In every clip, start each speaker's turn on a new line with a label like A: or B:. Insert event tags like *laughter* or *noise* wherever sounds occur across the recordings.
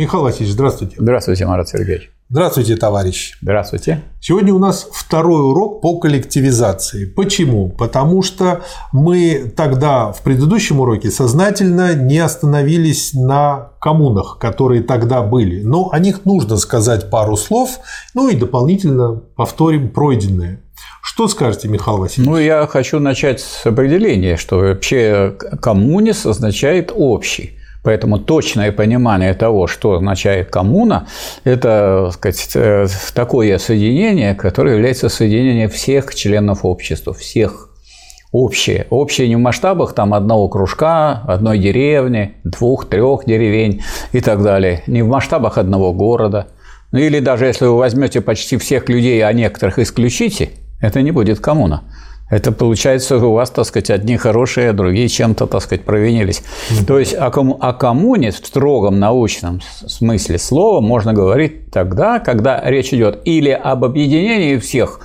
A: Михаил Васильевич, здравствуйте.
B: Здравствуйте, Марат Сергеевич.
A: Здравствуйте, товарищи.
B: Здравствуйте.
A: Сегодня у нас второй урок по коллективизации. Почему? Потому что мы тогда в предыдущем уроке сознательно не остановились на коммунах, которые тогда были. Но о них нужно сказать пару слов, ну и дополнительно повторим пройденное. Что скажете, Михаил Васильевич?
B: Ну, я хочу начать с определения, что вообще коммунис означает общий. Поэтому точное понимание того, что означает коммуна, это так сказать, э, такое соединение, которое является соединением всех членов общества, всех общее. Общее не в масштабах там одного кружка, одной деревни, двух, трех деревень и так далее, не в масштабах одного города. Ну или даже если вы возьмете почти всех людей, а некоторых исключите, это не будет коммуна. Это получается у вас, так сказать, одни хорошие, а другие чем-то, так сказать, провинились. Mm-hmm. То есть о, кому, о коммуне в строгом научном смысле слова можно говорить тогда, когда речь идет или об объединении всех,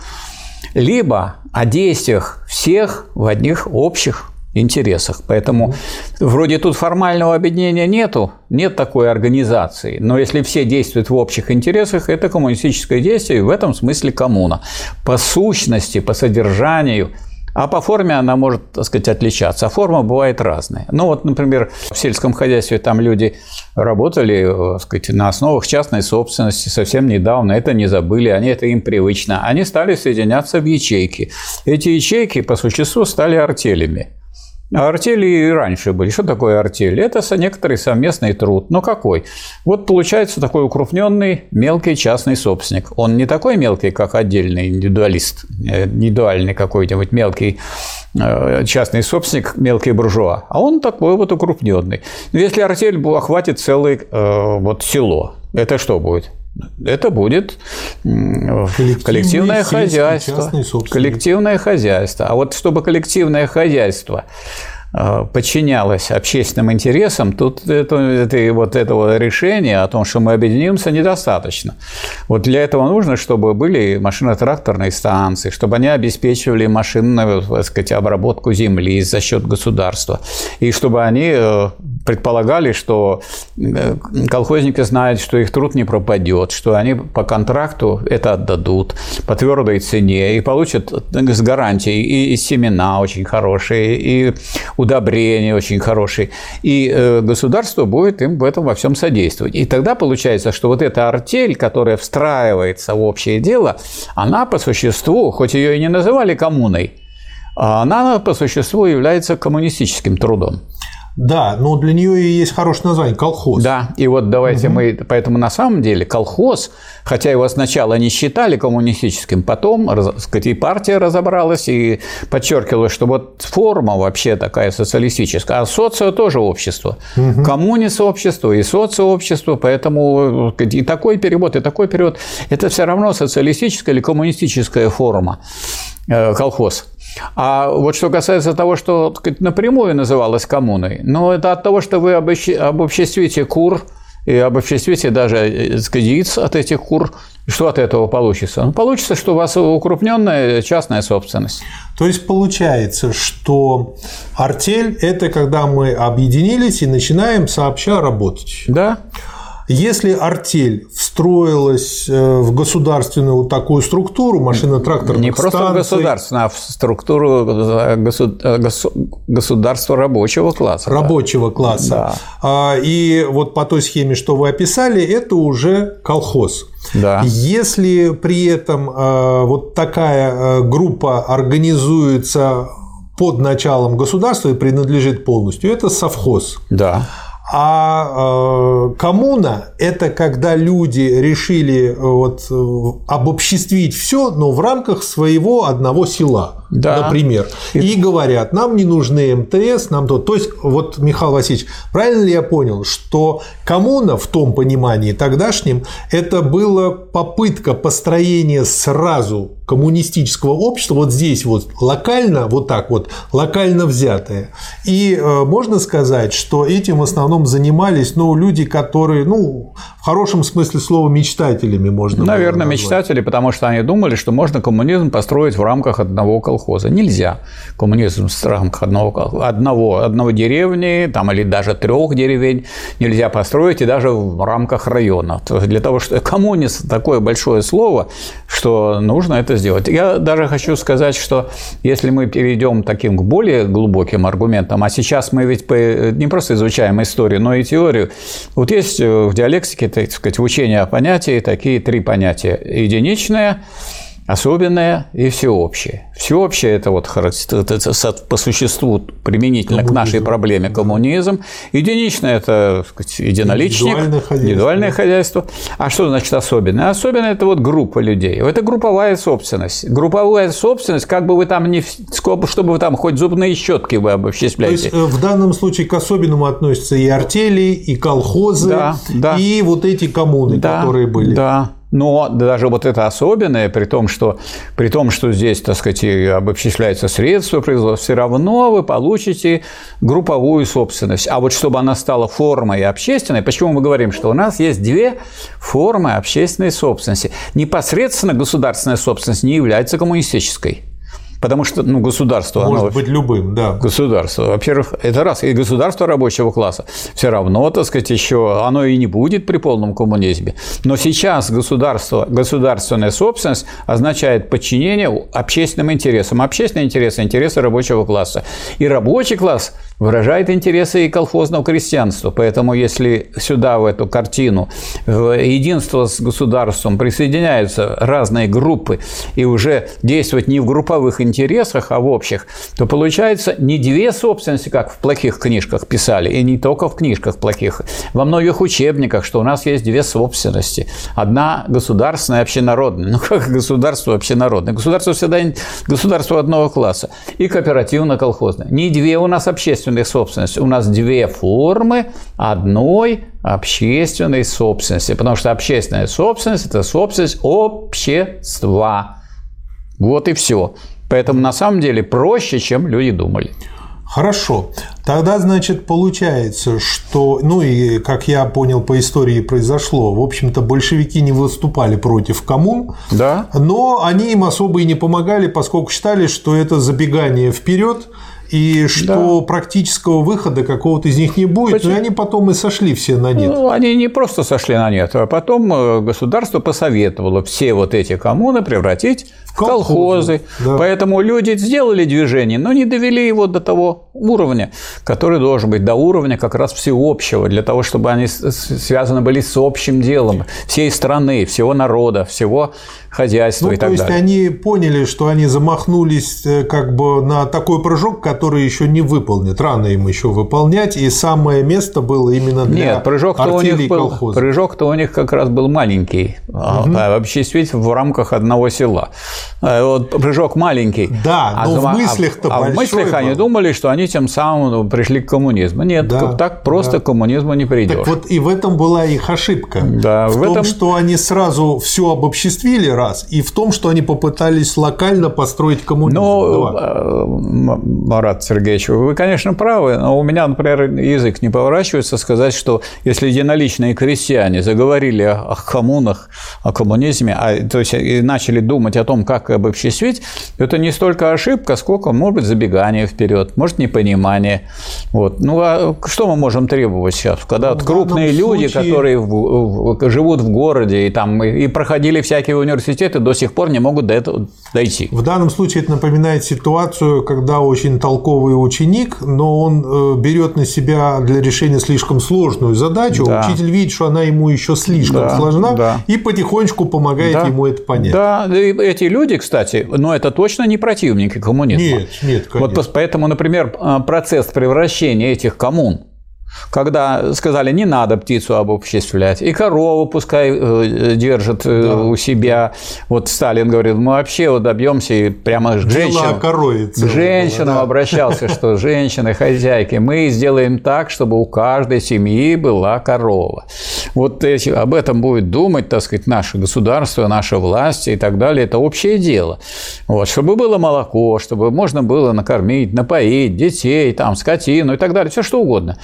B: либо о действиях всех в одних общих интересах. Поэтому вроде тут формального объединения нету, нет такой организации. Но если все действуют в общих интересах, это коммунистическое действие, и в этом смысле коммуна. По сущности, по содержанию а по форме она может, так сказать, отличаться. А форма бывает разная. Ну вот, например, в сельском хозяйстве там люди работали, так сказать, на основах частной собственности совсем недавно, это не забыли, они это им привычно. Они стали соединяться в ячейки. Эти ячейки по существу стали артелями. А артели и раньше были. Что такое артель? Это некоторый совместный труд. Но какой? Вот получается такой укрупненный мелкий частный собственник. Он не такой мелкий, как отдельный индивидуалист, э, индивидуальный какой-нибудь мелкий э, частный собственник, мелкий буржуа, а он такой вот укрупненный. Если артель охватит целое э, вот село, это что будет? Это будет коллективное хозяйство. Коллективное хозяйство. А вот чтобы коллективное хозяйство Э, подчинялось общественным интересам, тут это, это, вот этого решения о том, что мы объединимся, недостаточно. Вот для этого нужно, чтобы были машино-тракторные станции, чтобы они обеспечивали машинную так сказать, обработку земли за счет государства, и чтобы они э, предполагали, что э, колхозники знают, что их труд не пропадет, что они по контракту это отдадут по твердой цене и получат с гарантией и семена очень хорошие, и удобрения очень хорошие, и э, государство будет им в этом во всем содействовать. И тогда получается, что вот эта артель, которая встраивается в общее дело, она по существу, хоть ее и не называли коммуной, она по существу является коммунистическим трудом.
A: Да, но для нее и есть хорошее название – колхоз.
B: Да, и вот давайте угу. мы… Поэтому на самом деле колхоз, хотя его сначала не считали коммунистическим, потом, так сказать, и партия разобралась и подчеркивала, что вот форма вообще такая социалистическая, а социо тоже общество. Угу. Коммунис – общество и социообщество, поэтому и такой перевод, и такой перевод – это все равно социалистическая или коммунистическая форма колхоз. А вот что касается того, что сказать, напрямую называлось коммуной, ну, это от того, что вы обобществите кур и обобществите даже э, сказать, яиц от этих кур, что от этого получится? Ну, получится, что у вас укрупненная частная собственность.
A: То есть получается, что артель – это когда мы объединились и начинаем сообща работать.
B: Да.
A: Если артель встроилась э, в государственную вот такую структуру, машино-тракторных
B: Не просто в государственную, а в структуру э, э, государства рабочего класса.
A: Рабочего да. класса. Да. А, и вот по той схеме, что вы описали, это уже колхоз.
B: Да.
A: Если при этом вот такая группа организуется под началом государства и принадлежит полностью, это совхоз.
B: Да.
A: А э, коммуна – это когда люди решили э, вот, э, обобществить все, но в рамках своего одного села, да. например. И говорят, нам не нужны МТС, нам то. То есть, вот, Михаил Васильевич, правильно ли я понял, что коммуна в том понимании тогдашнем – это была попытка построения сразу коммунистического общества вот здесь вот локально, вот так вот, локально взятое. И э, можно сказать, что этим в основном занимались ну, люди, которые, ну, в хорошем смысле слова, мечтателями можно
B: Наверное, мечтатели, потому что они думали, что можно коммунизм построить в рамках одного колхоза. Нельзя коммунизм в рамках одного, одного, одного деревни там, или даже трех деревень нельзя построить, и даже в рамках района. Для того, что коммунист такое большое слово, что нужно это сделать. Я даже хочу сказать, что если мы перейдем таким к более глубоким аргументам, а сейчас мы ведь не просто изучаем историю, но и теорию. Вот есть в диалектике, так сказать, в учении о понятии такие три понятия. Единичное, особенное и всеобщее. Всеобщее – это вот по существу применительно коммунизм. к нашей проблеме коммунизм. Единичное – это сказать, единоличник, индивидуальное хозяйство. индивидуальное хозяйство. А что значит особенное? Особенное – это вот группа людей. Это групповая собственность. Групповая собственность, как бы вы там не, чтобы вы там хоть зубные щетки вы обобществляете.
A: То есть э, в данном случае к особенному относятся и артели, и колхозы, да, да. и вот эти коммуны, да, которые были.
B: Да, но даже вот это особенное, при том, что, при том, что здесь, так сказать, обобществляются средства производства, все равно вы получите групповую собственность. А вот чтобы она стала формой общественной, почему мы говорим, что у нас есть две формы общественной собственности. Непосредственно государственная собственность не является коммунистической. Потому что ну, государство...
A: Может оно, быть любым, да.
B: Государство. Во-первых, это раз. И государство рабочего класса. Все равно, так сказать, еще оно и не будет при полном коммунизме. Но сейчас государство, государственная собственность означает подчинение общественным интересам. Общественные интересы – интересы рабочего класса. И рабочий класс выражает интересы и колхозного крестьянства. Поэтому если сюда, в эту картину, в единство с государством присоединяются разные группы и уже действовать не в групповых интересах, а в общих, то получается не две собственности, как в плохих книжках писали, и не только в книжках плохих, во многих учебниках, что у нас есть две собственности. Одна государственная, общенародная. Ну, как государство общенародное? Государство всегда государство одного класса. И кооперативно-колхозное. Не две у нас общественные общественной собственности. У нас две формы одной общественной собственности, потому что общественная собственность – это собственность общества. Вот и все. Поэтому на самом деле проще, чем люди думали.
A: Хорошо. Тогда, значит, получается, что, ну и, как я понял по истории, произошло, в общем-то, большевики не выступали против коммун,
B: да.
A: но они им особо и не помогали, поскольку считали, что это забегание вперед, и что да. практического выхода какого-то из них не будет, Почему? но они потом и сошли все на нет.
B: Ну, они не просто сошли на нет, а потом э, государство посоветовало все вот эти коммуны превратить в колхозы. колхозы. Да. Поэтому люди сделали движение, но не довели его до того уровня, который должен быть, до уровня как раз всеобщего, для того, чтобы они связаны были с общим делом всей страны, всего народа, всего хозяйства ну, и так далее.
A: То есть они поняли, что они замахнулись э, как бы на такой прыжок, который еще не выполнит. Рано им еще выполнять, и самое место было именно для
B: Нет, прыжок-то у них был, прыжок-то у них как раз был маленький, угу. а осуществить в рамках одного села. А вот прыжок маленький.
A: Да, а но а, в мыслях-то
B: а, а в мыслях был. они думали, что они тем самым ну, пришли к коммунизму. Нет, да, так просто да. к коммунизму не придешь. Так
A: вот и в этом была их ошибка.
B: Да,
A: в, в том, этом... что они сразу все обобществили раз, и в том, что они попытались локально построить коммунизм.
B: Ну, э, Марат Сергеевич, вы, конечно, правы, но у меня, например, язык не поворачивается сказать, что если единоличные крестьяне заговорили о коммунах, о коммунизме, а, то есть и начали думать о том, как обобществить, это не столько ошибка, сколько, может быть, забегание вперед, может, непонимание. Вот. Ну, а что мы можем требовать сейчас, когда ну, вот крупные люди, случае... которые в, в, живут в городе и, там, и проходили всякие университеты, до сих пор не могут до этого дойти.
A: В данном случае это напоминает ситуацию, когда очень толковый ученик, но он э, берет на себя для решения слишком сложную задачу, да. учитель видит, что она ему еще слишком да, сложна, да. и потихоньку помогает да. ему это понять.
B: Да, и эти люди, кстати, но это точно не противники коммунизма.
A: Нет, нет,
B: конечно. Вот поэтому, например, э, процесс превращения этих коммун когда сказали, не надо птицу обобществлять, и корову пускай э, держит э, да. у себя. Вот Сталин говорит, мы вообще вот добьемся и прямо к женщинам, к женщинам было, да. обращался, что *laughs* женщины, хозяйки, мы сделаем так, чтобы у каждой семьи была корова. Вот эти, об этом будет думать, так сказать, наше государство, наша власть и так далее. Это общее дело. Вот, чтобы было молоко, чтобы можно было накормить, напоить детей, там, скотину и так далее, все что угодно.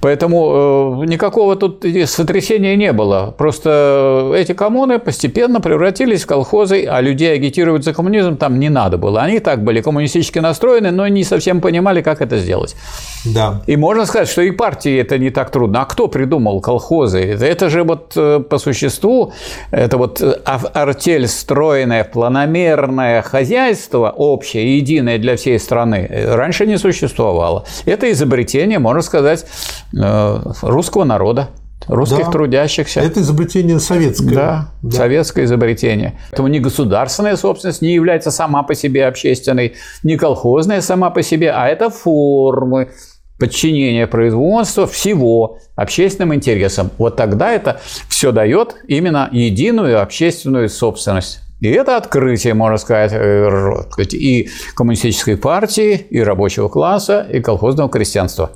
B: Поэтому э, никакого тут сотрясения не было. Просто эти коммуны постепенно превратились в колхозы, а людей агитировать за коммунизм там не надо было. Они так были коммунистически настроены, но не совсем понимали, как это сделать. Да. И можно сказать, что и партии это не так трудно. А кто придумал колхозы? Это же вот э, по существу, это вот э, артель стройное, планомерное хозяйство общее, единое для всей страны, раньше не существовало. Это изобретение, можно сказать, русского народа русских да, трудящихся.
A: Это изобретение советское.
B: Да, да, советское изобретение. Поэтому не государственная собственность не является сама по себе общественной, не колхозная сама по себе, а это формы подчинения производства всего общественным интересам. Вот тогда это все дает именно единую общественную собственность. И это открытие, можно сказать, э, и коммунистической партии, и рабочего класса, и колхозного крестьянства.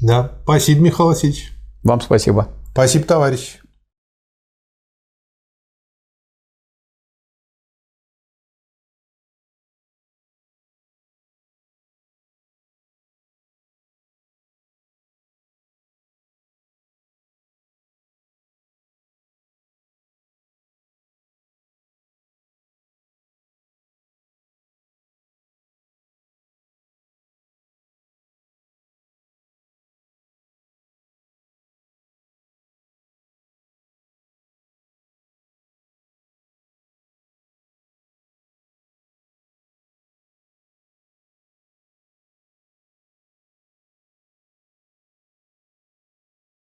A: Да, спасибо, Михаил Васильевич.
B: Вам спасибо.
A: Спасибо, товарищ.